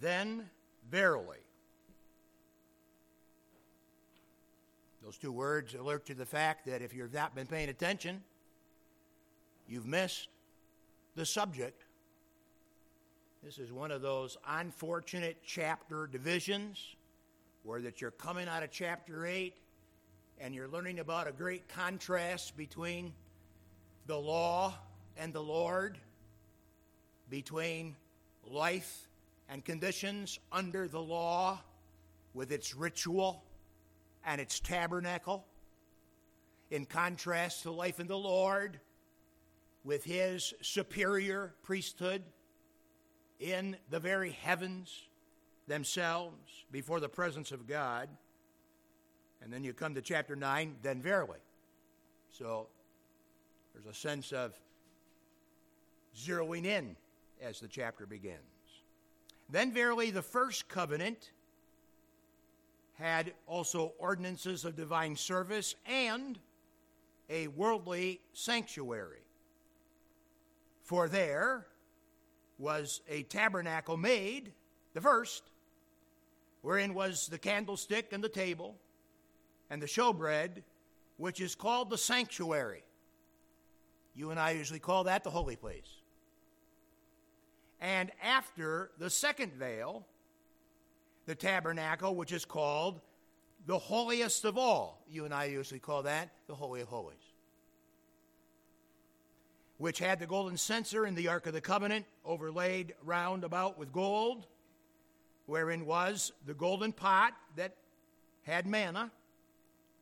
then verily. Those two words alert to the fact that if you've not been paying attention, you've missed the subject. This is one of those unfortunate chapter divisions where that you're coming out of chapter 8 and you're learning about a great contrast between the law and the Lord, between life and conditions under the law with its ritual and its tabernacle, in contrast to life in the Lord with his superior priesthood in the very heavens themselves before the presence of God. And then you come to chapter 9, then verily. So there's a sense of zeroing in as the chapter begins. Then verily the first covenant had also ordinances of divine service and a worldly sanctuary. For there was a tabernacle made, the first, wherein was the candlestick and the table and the showbread, which is called the sanctuary. You and I usually call that the holy place. And after the second veil, the tabernacle, which is called the holiest of all. You and I usually call that the Holy of Holies. Which had the golden censer in the Ark of the Covenant overlaid round about with gold, wherein was the golden pot that had manna,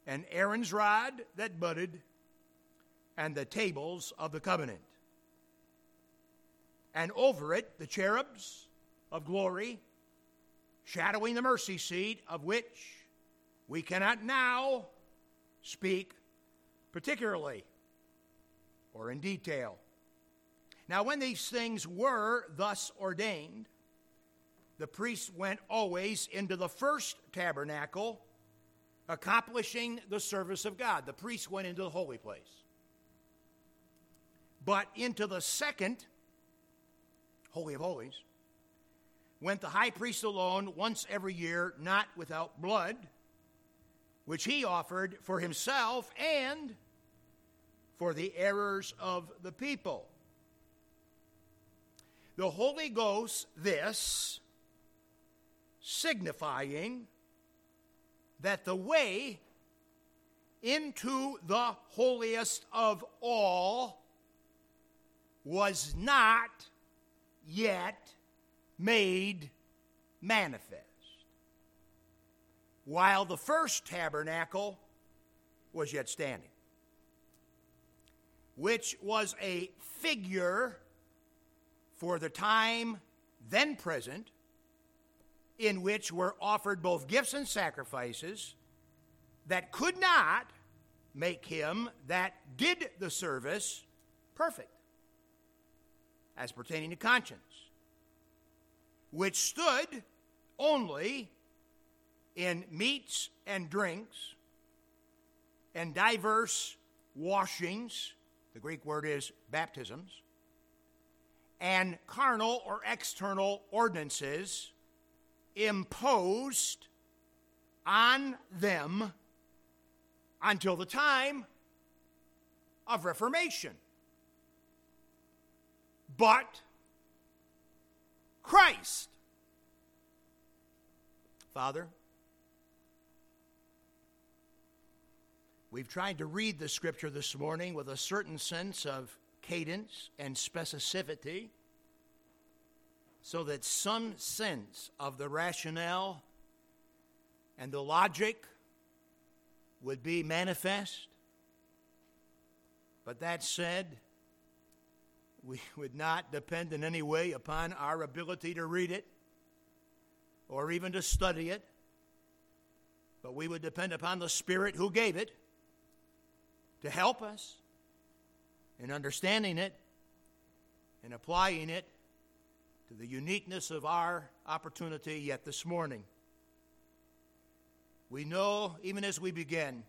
and Aaron's rod that budded, and the tables of the covenant. And over it, the cherubs of glory shadowing the mercy seat, of which we cannot now speak particularly or in detail. Now, when these things were thus ordained, the priest went always into the first tabernacle, accomplishing the service of God. The priest went into the holy place. But into the second, Holy of Holies, went the high priest alone once every year, not without blood, which he offered for himself and for the errors of the people. The Holy Ghost, this, signifying that the way into the holiest of all was not yet made manifest. While the first tabernacle was yet standing, which was a figure for the time then present in which were offered both gifts and sacrifices that could not make him that did the service perfect as pertaining to conscience which stood only in meats and drinks and diverse washings, the Greek word is baptisms, and carnal or external ordinances imposed on them until the time of Reformation. But Christ. Father, we've tried to read the scripture this morning with a certain sense of cadence and specificity so that some sense of the rationale and the logic would be manifest. But that said, we would not depend in any way upon our ability to read it or even to study it, but we would depend upon the Spirit who gave it to help us in understanding it and applying it to the uniqueness of our opportunity yet this morning. We know, even as we begin,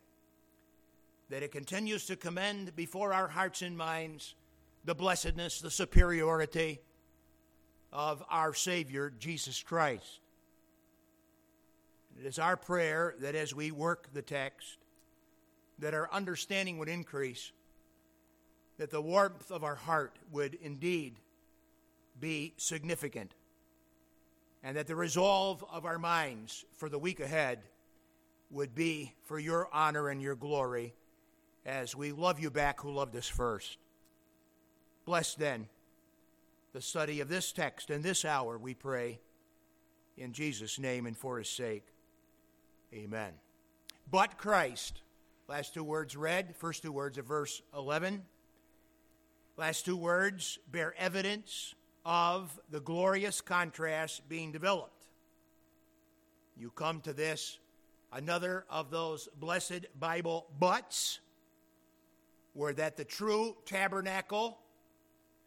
that it continues to commend before our hearts and minds the blessedness, the superiority, of our Savior, Jesus Christ. It is our prayer that as we work the text, that our understanding would increase, that the warmth of our heart would indeed be significant, and that the resolve of our minds for the week ahead would be for your honor and your glory as we love you back who loved us first. Bless then the study of this text in this hour, we pray, in Jesus' name and for his sake. Amen. But Christ, last two words read, first two words of verse 11. Last two words bear evidence of the glorious contrast being developed. You come to this, another of those blessed Bible buts, where that the true tabernacle,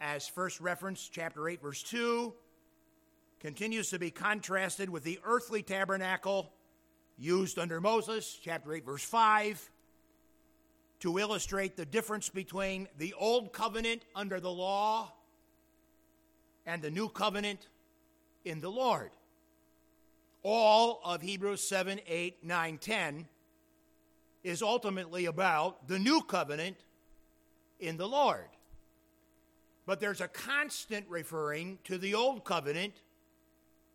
as first reference, chapter 8, verse 2, continues to be contrasted with the earthly tabernacle used under Moses, chapter 8, verse 5, to illustrate the difference between the old covenant under the law and the new covenant in the Lord. All of Hebrews 7, 8, 9, 10 is ultimately about the new covenant in the Lord. But there's a constant referring to the old covenant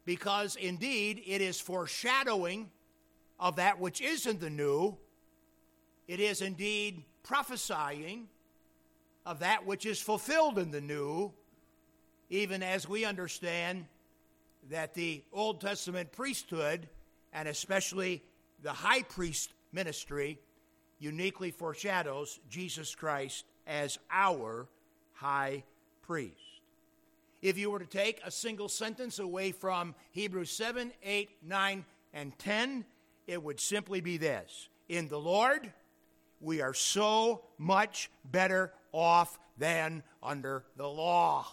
because indeed it is foreshadowing of that which is in the new. It is indeed prophesying of that which is fulfilled in the new even as we understand that the Old Testament priesthood, and especially the high priest ministry, uniquely foreshadows Jesus Christ as our high priest. If you were to take a single sentence away from Hebrews 7, 8, 9, and 10, it would simply be this In the Lord, we are so much better off than under the law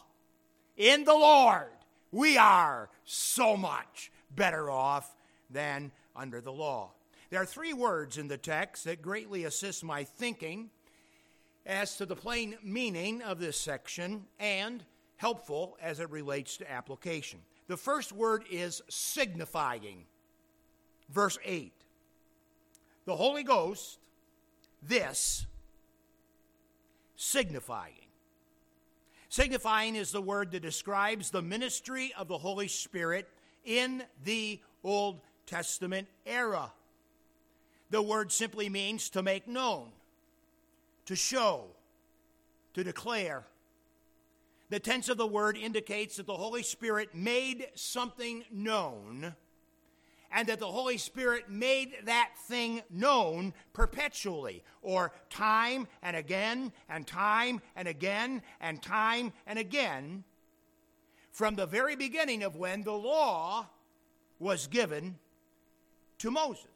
in the Lord, we are so much better off than under the law. There are three words in the text that greatly assist my thinking as to the plain meaning of this section and helpful as it relates to application. The first word is signifying. Verse 8 The Holy Ghost, this signifying. Signifying is the word that describes the ministry of the Holy Spirit in the Old Testament era. The word simply means to make known, to show, to declare. The tense of the word indicates that the Holy Spirit made something known and that the Holy Spirit made that thing known perpetually, or time and again, and time and again, and time and again, from the very beginning of when the law was given to Moses.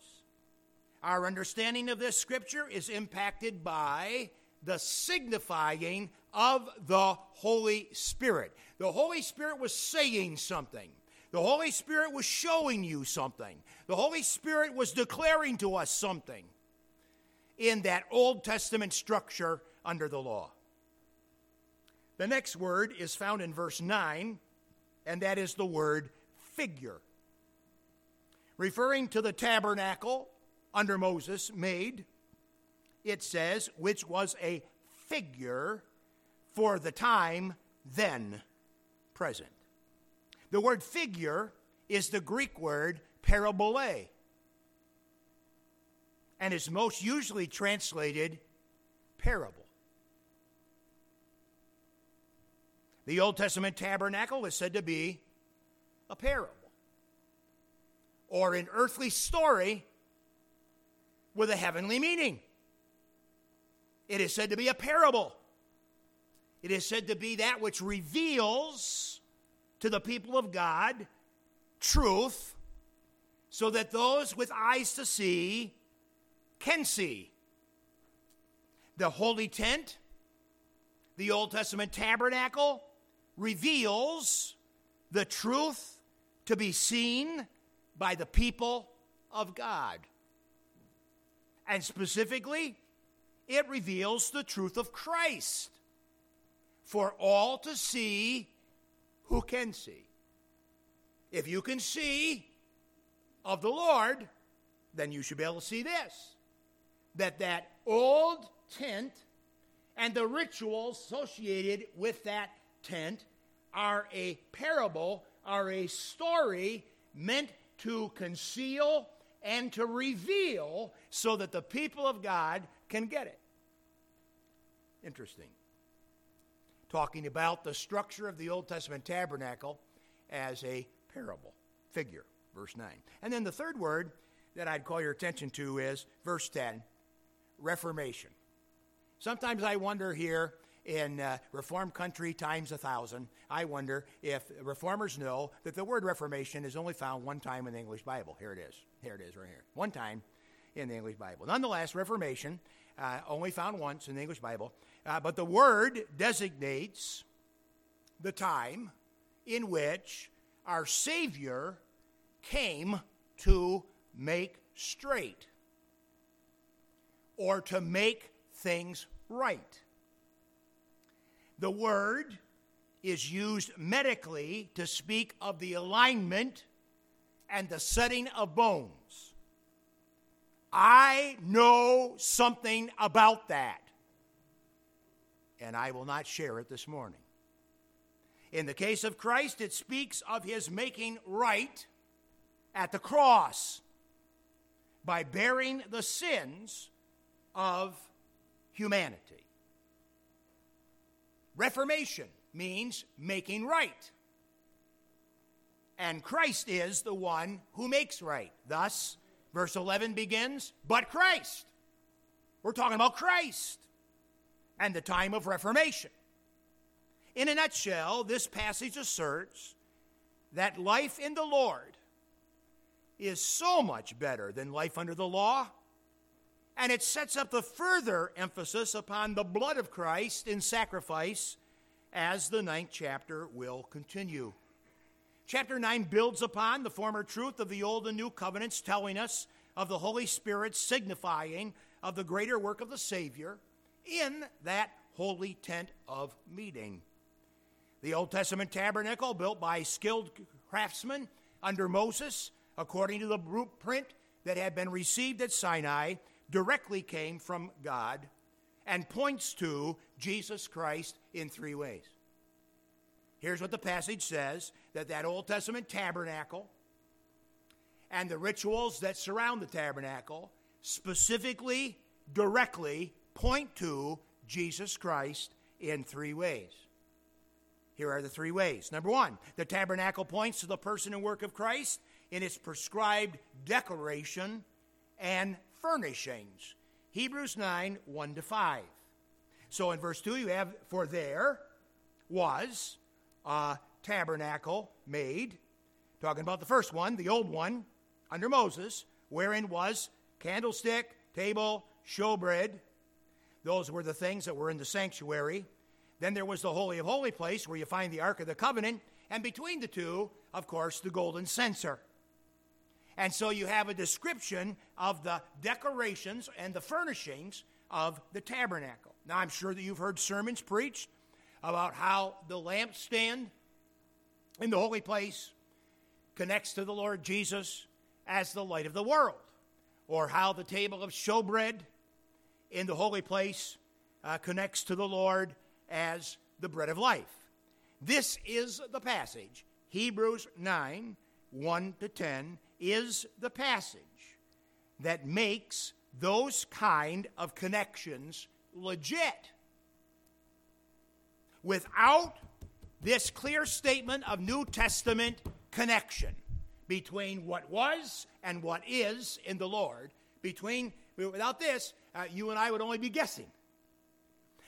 Our understanding of this scripture is impacted by the signifying of the Holy Spirit. The Holy Spirit was saying something. The Holy Spirit was showing you something. The Holy Spirit was declaring to us something in that Old Testament structure under the law. The next word is found in verse 9, and that is the word figure. Referring to the tabernacle under Moses made, it says, which was a figure for the time then present. The word figure is the Greek word parabole and is most usually translated parable. The Old Testament tabernacle is said to be a parable or an earthly story with a heavenly meaning. It is said to be a parable. It is said to be that which reveals to the people of God truth so that those with eyes to see can see. The holy tent, the Old Testament tabernacle, reveals the truth to be seen by the people of God. And specifically, it reveals the truth of Christ for all to see who can see. If you can see of the Lord, then you should be able to see this that that old tent and the rituals associated with that tent are a parable, are a story meant to conceal and to reveal so that the people of God can get it. Interesting. Talking about the structure of the Old Testament tabernacle as a parable, figure, verse 9. And then the third word that I'd call your attention to is verse 10 Reformation. Sometimes I wonder here in uh, Reformed country times a thousand, I wonder if reformers know that the word Reformation is only found one time in the English Bible. Here it is. Here it is right here. One time in the English Bible. Nonetheless, Reformation, uh, only found once in the English Bible, uh, but the word designates the time in which our Savior came to make straight or to make things right. The word is used medically to speak of the alignment and the setting of bones. I know something about that, and I will not share it this morning. In the case of Christ, it speaks of his making right at the cross by bearing the sins of humanity. Reformation means making right. And Christ is the one who makes right. Thus, verse 11 begins, but Christ. We're talking about Christ and the time of Reformation. In a nutshell, this passage asserts that life in the Lord is so much better than life under the law and it sets up the further emphasis upon the blood of Christ in sacrifice as the ninth chapter will continue. Chapter 9 builds upon the former truth of the Old and New Covenants, telling us of the Holy Spirit signifying of the greater work of the Savior in that holy tent of meeting. The Old Testament tabernacle, built by skilled craftsmen under Moses, according to the blueprint that had been received at Sinai, directly came from God and points to Jesus Christ in three ways. Here's what the passage says that that Old Testament tabernacle and the rituals that surround the tabernacle specifically directly point to Jesus Christ in three ways. Here are the three ways. Number 1, the tabernacle points to the person and work of Christ in its prescribed decoration and furnishings. Hebrews 9 1 to 5. So in verse 2, you have, For there was a tabernacle made, talking about the first one, the old one, under Moses, wherein was candlestick, table, showbread. Those were the things that were in the sanctuary. Then there was the Holy of Holy Place, where you find the Ark of the Covenant, and between the two, of course, the golden censer. And so you have a description of the decorations and the furnishings of the tabernacle. Now, I'm sure that you've heard sermons preached about how the lampstand in the holy place connects to the Lord Jesus as the light of the world, or how the table of showbread in the holy place uh, connects to the Lord as the bread of life. This is the passage, Hebrews 9 1 to 10 is the passage that makes those kind of connections legit. Without this clear statement of New Testament connection between what was and what is in the Lord, between without this, uh, you and I would only be guessing.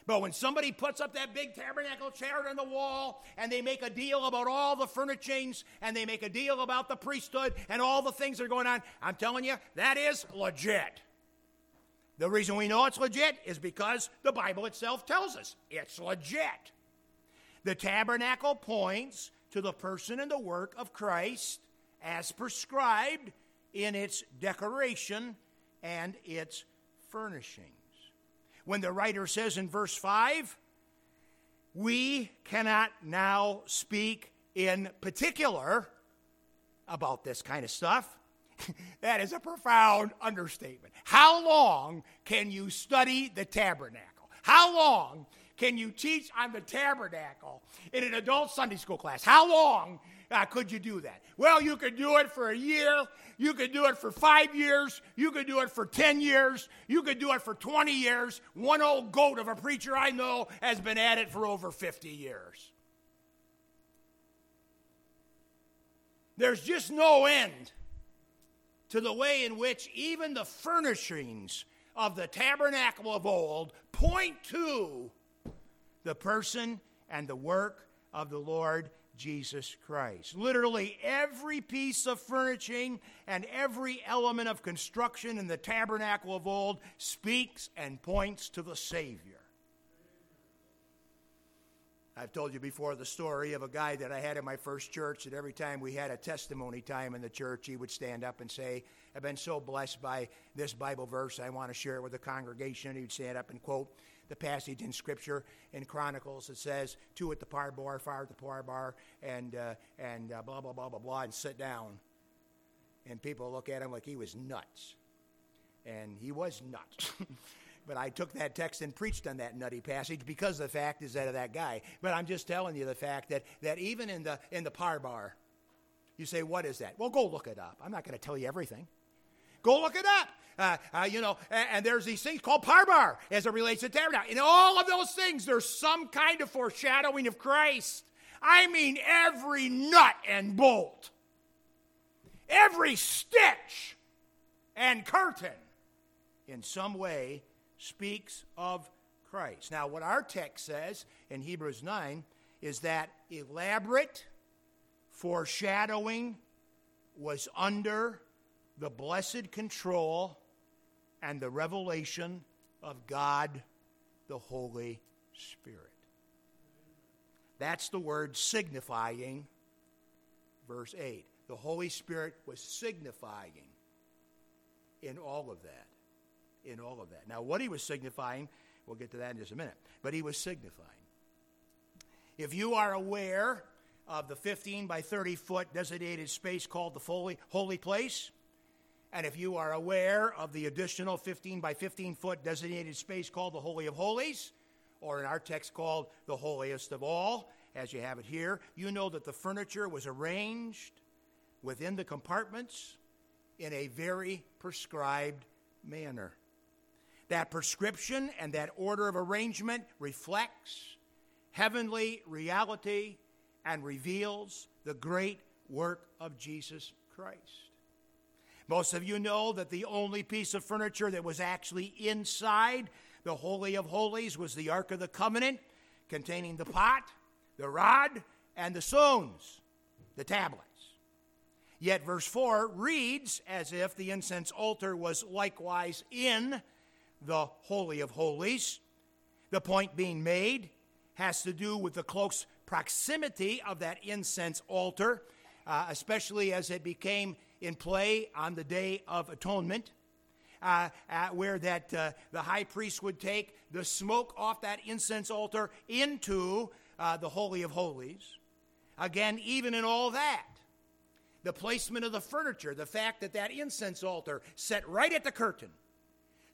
But when somebody puts up that big tabernacle chair on the wall and they make a deal about all the furnishings and they make a deal about the priesthood and all the things that are going on, I'm telling you, that is legit. The reason we know it's legit is because the Bible itself tells us it's legit. The tabernacle points to the person and the work of Christ as prescribed in its decoration and its furnishing when the writer says in verse 5, we cannot now speak in particular about this kind of stuff, that is a profound understatement. How long can you study the tabernacle? How long can you teach on the tabernacle in an adult Sunday school class? How long uh, could you do that? Well, you could do it for a year. You could do it for five years. You could do it for 10 years. You could do it for 20 years. One old goat of a preacher I know has been at it for over 50 years. There's just no end to the way in which even the furnishings of the tabernacle of old point to the person and the work of the Lord Jesus Christ. Literally every piece of furnishing and every element of construction in the tabernacle of old speaks and points to the Savior. I've told you before the story of a guy that I had in my first church that every time we had a testimony time in the church, he would stand up and say, I've been so blessed by this Bible verse, I want to share it with the congregation. He'd stand up and quote the passage in Scripture in Chronicles that says, two at the Parbar, fire at the Parbar, and, uh, and uh, blah, blah, blah, blah, blah, and sit down. And people look at him like he was nuts. And he was nuts. But I took that text and preached on that nutty passage because the fact is that of that guy. But I'm just telling you the fact that, that even in the, in the Parbar, you say, What is that? Well, go look it up. I'm not going to tell you everything. Go look it up. Uh, uh, you know, and, and, there's these things called parbar as it relates to tabernacle. In all of those things, there's some kind of foreshadowing of Christ. I mean, every nut and bolt, every stitch and curtain, in some way, speaks of Christ. Now, what our text says in Hebrews 9 is that elaborate foreshadowing was under the blessed control and the revelation of God the Holy Spirit. That's the word signifying, verse 8. The Holy Spirit was signifying in all of that in all of that. Now, what he was signifying, we'll get to that in just a minute, but he was signifying. If you are aware of the 15 by 30 foot designated space called the holy, holy place, and if you are aware of the additional 15 by 15 foot designated space called the Holy of Holies, or in our text called the holiest of all, as you have it here, you know that the furniture was arranged within the compartments in a very prescribed manner. That prescription and that order of arrangement reflects heavenly reality and reveals the great work of Jesus Christ. Most of you know that the only piece of furniture that was actually inside the Holy of Holies was the Ark of the Covenant, containing the pot, the rod, and the stones, the tablets. Yet verse 4 reads as if the incense altar was likewise in the Holy of Holies. The point being made has to do with the close proximity of that incense altar, uh, especially as it became in play on the Day of Atonement. Uh, where that uh, the high priest would take the smoke off that incense altar into uh, the holy of holies. Again, even in all that, the placement of the furniture, the fact that that incense altar set right at the curtain,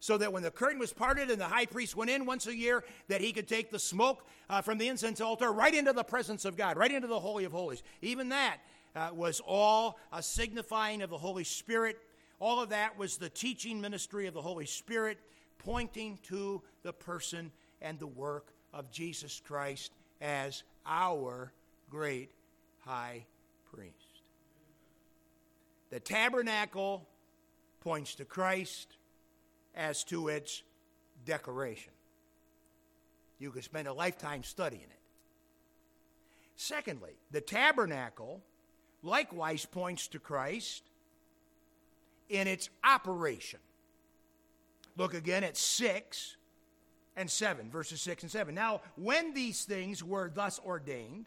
so that when the curtain was parted and the high priest went in once a year, that he could take the smoke uh, from the incense altar right into the presence of God, right into the Holy of Holies. Even that uh, was all a signifying of the Holy Spirit. All of that was the teaching ministry of the Holy Spirit, pointing to the person and the work of Jesus Christ as our great high priest. The tabernacle points to Christ as to its decoration. You could spend a lifetime studying it. Secondly, the tabernacle likewise points to Christ in its operation. Look again at 6 and 7, verses 6 and 7. Now, when these things were thus ordained,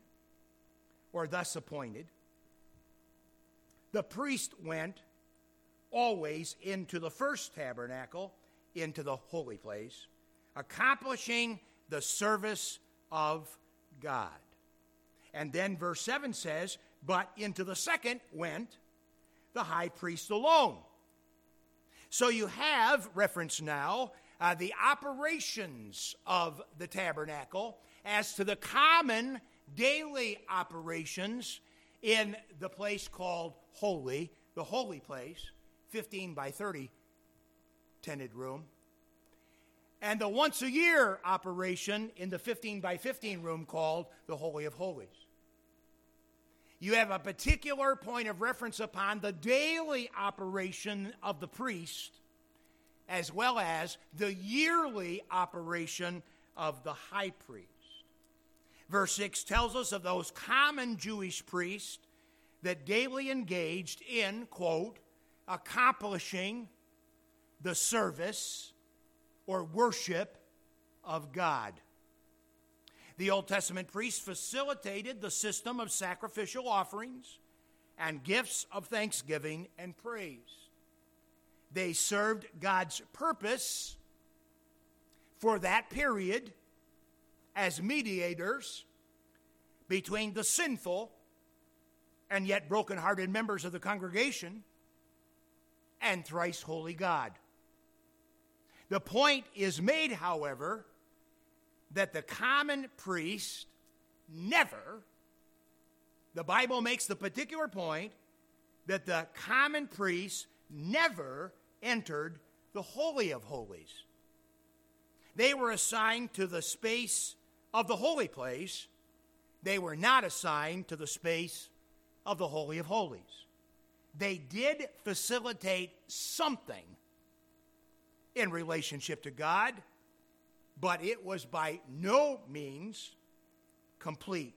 or thus appointed, the priest went always into the first tabernacle, into the holy place, accomplishing the service of God. And then verse 7 says, But into the second went the high priest alone. So you have reference now uh, the operations of the tabernacle as to the common daily operations in the place called holy, the holy place, 15 by 30 tented room, and the once a year operation in the 15 by 15 room called the Holy of Holies. You have a particular point of reference upon the daily operation of the priest, as well as the yearly operation of the high priest. Verse 6 tells us of those common Jewish priests that daily engaged in, quote, accomplishing the service or worship of God. The Old Testament priests facilitated the system of sacrificial offerings and gifts of thanksgiving and praise. They served God's purpose for that period as mediators between the sinful and yet broken-hearted members of the congregation and thrice holy God. The point is made, however, that the common priest never, the Bible makes the particular point that the common priest never entered the Holy of Holies. They were assigned to the space of the holy place, they were not assigned to the space of the Holy of Holies. They did facilitate something in relationship to God, but it was by no means complete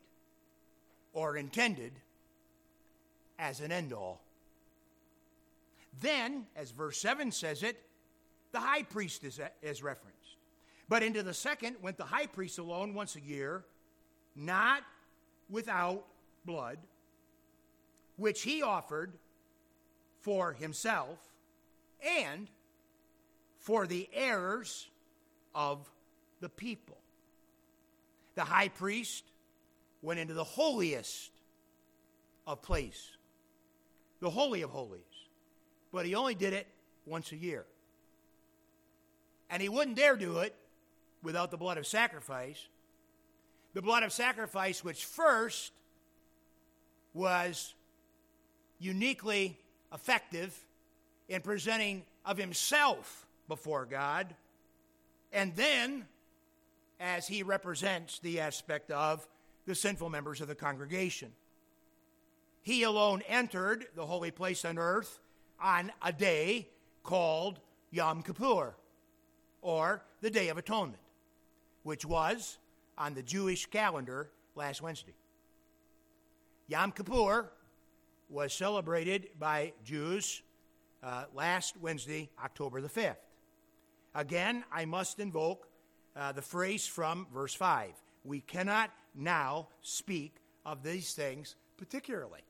or intended as an end all. Then, as verse 7 says it, the high priest is, is referenced. But into the second went the high priest alone once a year, not without blood, which he offered for himself and for the errors of the people. The high priest went into the holiest of place, the Holy of Holies, but he only did it once a year. And he wouldn't dare do it without the blood of sacrifice. The blood of sacrifice, which first was uniquely effective in presenting of himself before God, and then as he represents the aspect of the sinful members of the congregation. He alone entered the holy place on earth on a day called Yom Kippur, or the Day of Atonement, which was on the Jewish calendar last Wednesday. Yom Kippur was celebrated by Jews uh, last Wednesday, October the 5th. Again, I must invoke uh, the phrase from verse 5. We cannot now speak of these things particularly.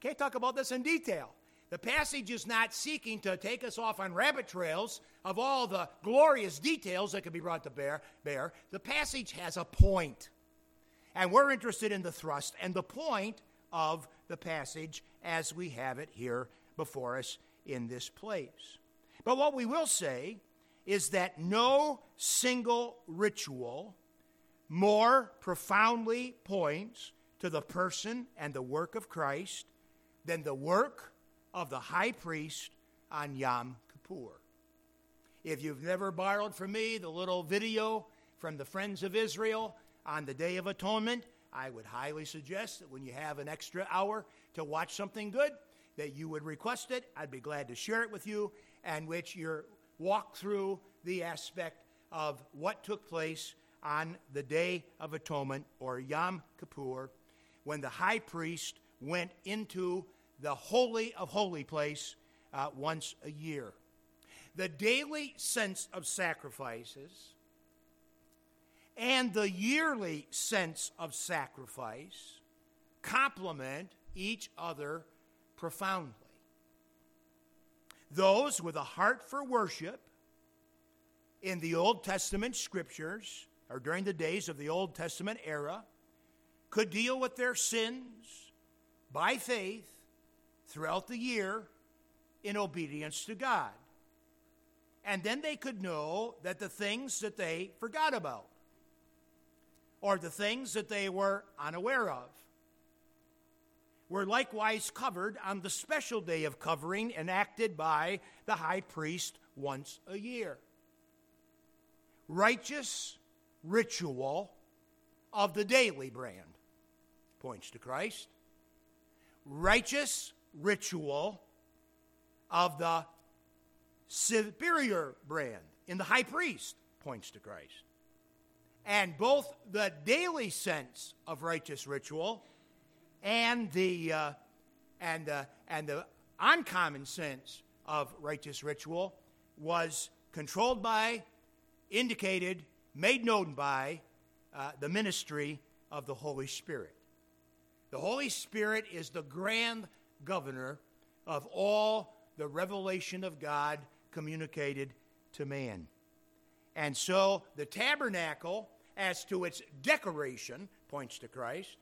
Can't talk about this in detail. The passage is not seeking to take us off on rabbit trails of all the glorious details that can be brought to bear. bear. The passage has a point, and we're interested in the thrust and the point of the passage as we have it here before us in this place. But what we will say is that no single ritual more profoundly points to the person and the work of Christ than the work of the high priest on Yom Kippur. If you've never borrowed from me the little video from the Friends of Israel on the Day of Atonement, I would highly suggest that when you have an extra hour to watch something good, that you would request it. I'd be glad to share it with you, and which you're walk through the aspect of what took place on the Day of Atonement, or Yom Kippur, when the high priest went into the Holy of Holy Place uh, once a year. The daily sense of sacrifices and the yearly sense of sacrifice complement each other profoundly. Those with a heart for worship in the Old Testament scriptures, or during the days of the Old Testament era, could deal with their sins by faith throughout the year in obedience to God. And then they could know that the things that they forgot about, or the things that they were unaware of, were likewise covered on the special day of covering enacted by the high priest once a year. Righteous ritual of the daily brand points to Christ. Righteous ritual of the superior brand in the high priest points to Christ. And both the daily sense of righteous ritual and the, uh, and, uh, and the uncommon sense of righteous ritual was controlled by, indicated, made known by uh, the ministry of the Holy Spirit. The Holy Spirit is the grand governor of all the revelation of God communicated to man. And so the tabernacle, as to its decoration, points to Christ.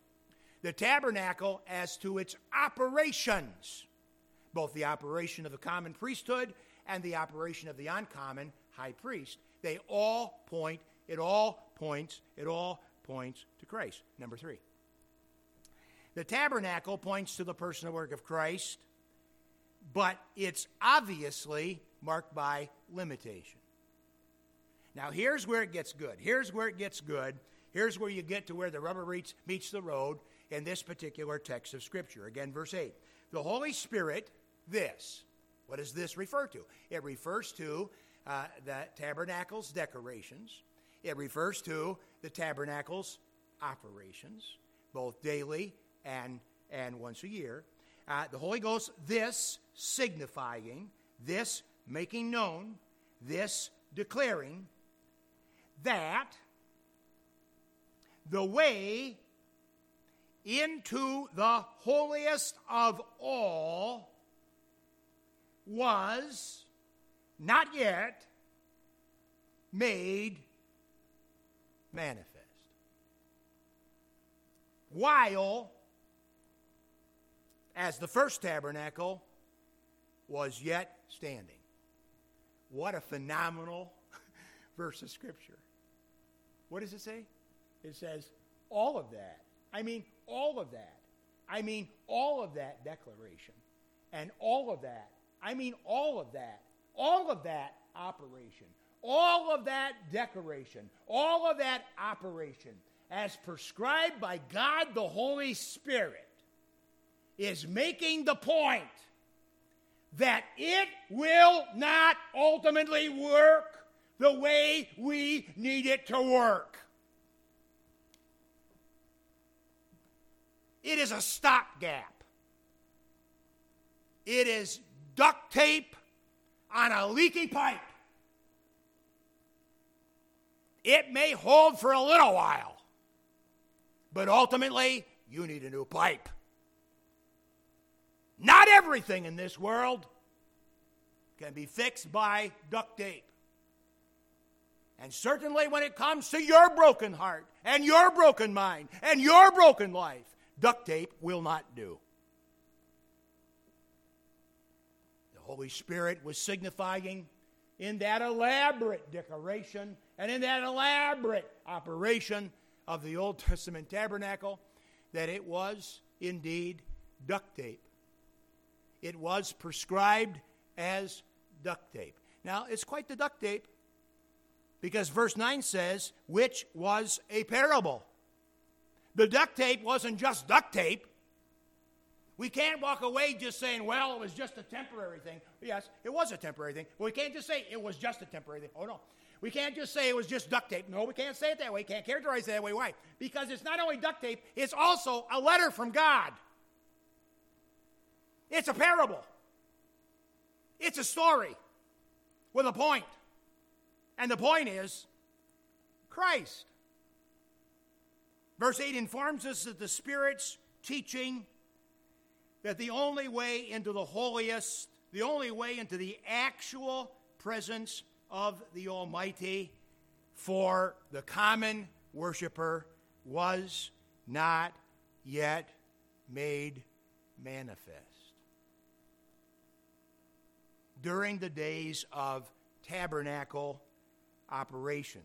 The tabernacle, as to its operations, both the operation of the common priesthood and the operation of the uncommon high priest, they all point, it all points, it all points to Christ. Number three. The tabernacle points to the personal work of Christ but it's obviously marked by limitation. Now, here's where it gets good. Here's where it gets good. Here's where you get to where the rubber meets, meets the road in this particular text of Scripture. Again, verse 8. The Holy Spirit, this. What does this refer to? It refers to uh, the tabernacle's decorations, it refers to the tabernacle's operations, both daily and, and once a year. Uh, the Holy Ghost, this signifying, this making known, this declaring that the way into the holiest of all was not yet made manifest. While as the first tabernacle was yet standing. What a phenomenal verse of Scripture. What does it say? It says, all of that. I mean, all of that. I mean, all of that declaration. And all of that. I mean, all of that. All of that operation. All of that decoration. All of that operation as prescribed by God the Holy Spirit is making the point that it will not ultimately work the way we need it to work. It is a stopgap. It is duct tape on a leaky pipe. It may hold for a little while, but ultimately, you need a new pipe. Not everything in this world can be fixed by duct tape. And certainly when it comes to your broken heart and your broken mind and your broken life, duct tape will not do. The Holy Spirit was signifying in that elaborate decoration and in that elaborate operation of the Old Testament tabernacle that it was indeed duct tape it was prescribed as duct tape. Now, it's quite the duct tape because verse 9 says, which was a parable. The duct tape wasn't just duct tape. We can't walk away just saying, well, it was just a temporary thing. Yes, it was a temporary thing. But we can't just say it was just a temporary thing. Oh, no. We can't just say it was just duct tape. No, we can't say it that way. We can't characterize it that way. Why? Because it's not only duct tape, it's also a letter from God. It's a parable. It's a story with a point. And the point is Christ. Verse 8 informs us that the Spirit's teaching that the only way into the holiest, the only way into the actual presence of the Almighty for the common worshiper was not yet made manifest. During the days of tabernacle operations,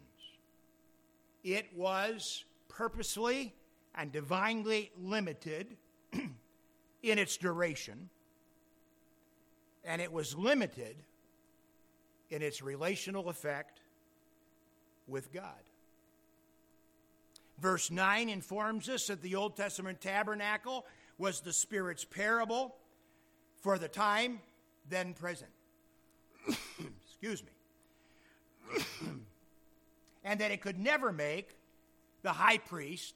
it was purposely and divinely limited in its duration, and it was limited in its relational effect with God. Verse 9 informs us that the Old Testament tabernacle was the Spirit's parable for the time then present. Excuse me. and that it could never make the high priest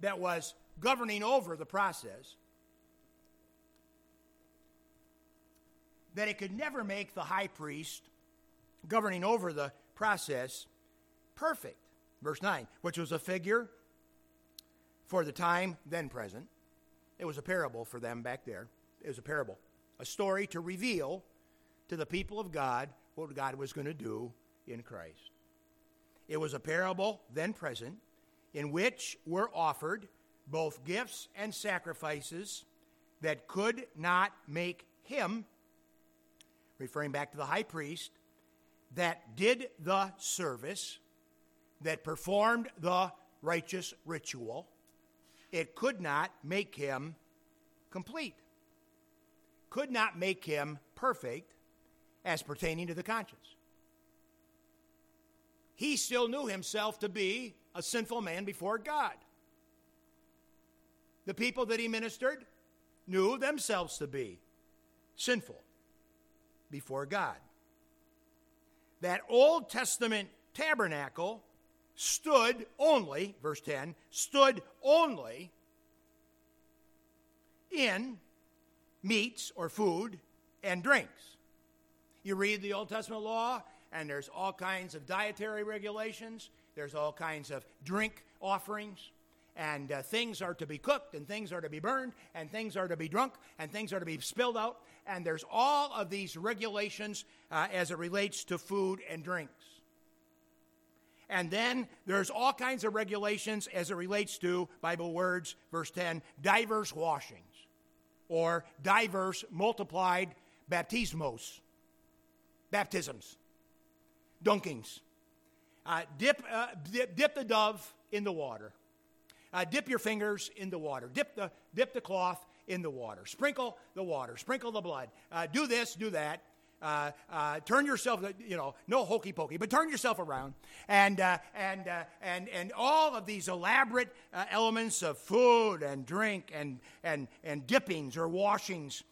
that was governing over the process, that it could never make the high priest governing over the process perfect. Verse 9, which was a figure for the time then present. It was a parable for them back there. It was a parable, a story to reveal to the people of God what God was going to do in Christ. It was a parable then present in which were offered both gifts and sacrifices that could not make him, referring back to the high priest, that did the service, that performed the righteous ritual, it could not make him complete, could not make him perfect as pertaining to the conscience. He still knew himself to be a sinful man before God. The people that he ministered knew themselves to be sinful before God. That Old Testament tabernacle stood only, verse 10, stood only in meats or food and drinks. You read the Old Testament law, and there's all kinds of dietary regulations, there's all kinds of drink offerings, and uh, things are to be cooked, and things are to be burned, and things are to be drunk, and things are to be spilled out, and there's all of these regulations uh, as it relates to food and drinks. And then there's all kinds of regulations as it relates to Bible words, verse 10, diverse washings, or diverse multiplied baptismos, baptisms dunkings. Uh, dip, uh, dip, dip, the dove in the water. Uh, dip your fingers in the water. Dip the, dip the cloth in the water. Sprinkle the water. Sprinkle the blood. Uh, do this, do that. Uh, uh, turn yourself, you know, no hokey pokey, but turn yourself around. And, and, and, and all of these elaborate elements of food and drink and, and, and dippings or washings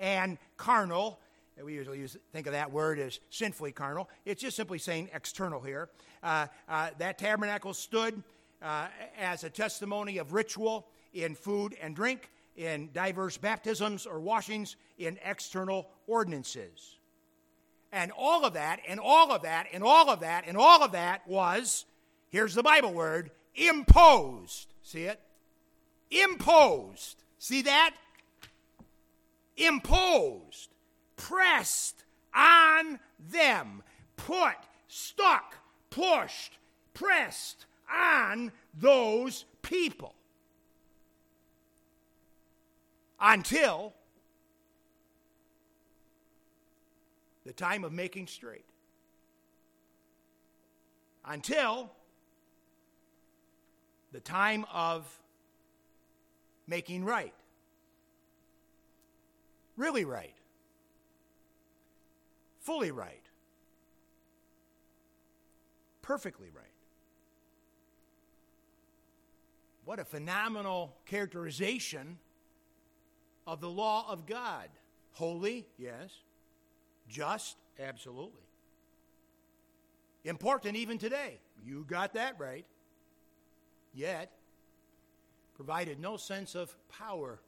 and carnal we usually use, think of that word as sinfully carnal. It's just simply saying external here. Uh, uh, that tabernacle stood uh, as a testimony of ritual in food and drink, in diverse baptisms or washings, in external ordinances. And all of that, and all of that, and all of that, and all of that was, here's the Bible word, imposed. See it? Imposed. See that? Imposed pressed on them, put, stuck, pushed, pressed on those people until the time of making straight. Until the time of making right. Really right fully right, perfectly right. What a phenomenal characterization of the law of God. Holy, yes. Just, absolutely. Important even today. You got that right. Yet, provided no sense of power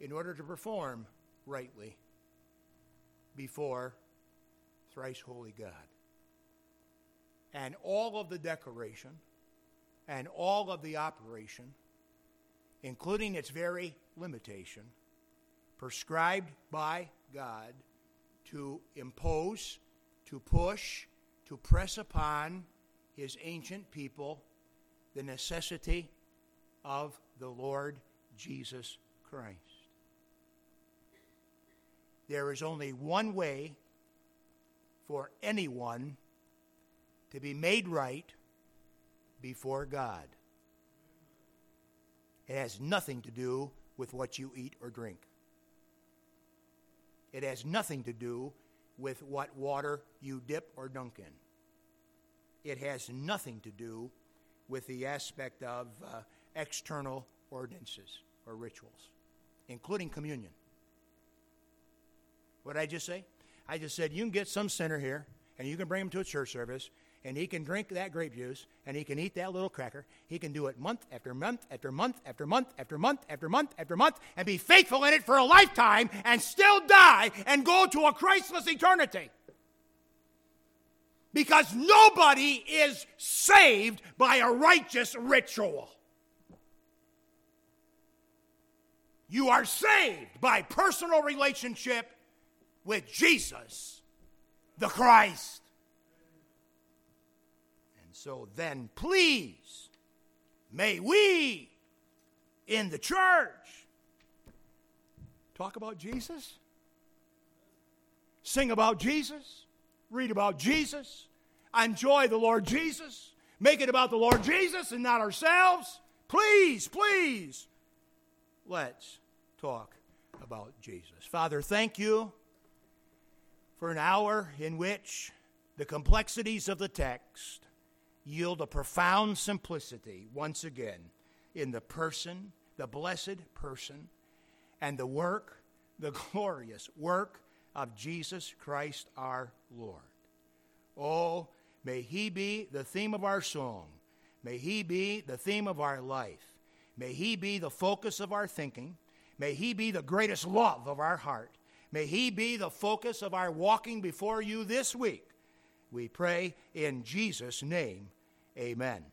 in order to perform rightly before thrice holy God. And all of the decoration and all of the operation, including its very limitation, prescribed by God to impose, to push, to press upon his ancient people the necessity of the Lord Jesus Christ. There is only one way for anyone to be made right before God. It has nothing to do with what you eat or drink. It has nothing to do with what water you dip or dunk in. It has nothing to do with the aspect of uh, external ordinances or rituals, including communion. What did I just say? I just said you can get some sinner here and you can bring him to a church service and he can drink that grape juice and he can eat that little cracker. He can do it month after month after month after month after month after month after month and be faithful in it for a lifetime and still die and go to a Christless eternity. Because nobody is saved by a righteous ritual. You are saved by personal relationship with Jesus, the Christ. And so then, please, may we in the church talk about Jesus, sing about Jesus, read about Jesus, enjoy the Lord Jesus, make it about the Lord Jesus and not ourselves. Please, please, let's talk about Jesus. Father, thank you for an hour in which the complexities of the text yield a profound simplicity once again in the person, the blessed person, and the work, the glorious work of Jesus Christ our Lord. Oh, may He be the theme of our song. May He be the theme of our life. May He be the focus of our thinking. May He be the greatest love of our heart. May He be the focus of our walking before you this week. We pray in Jesus' name. Amen.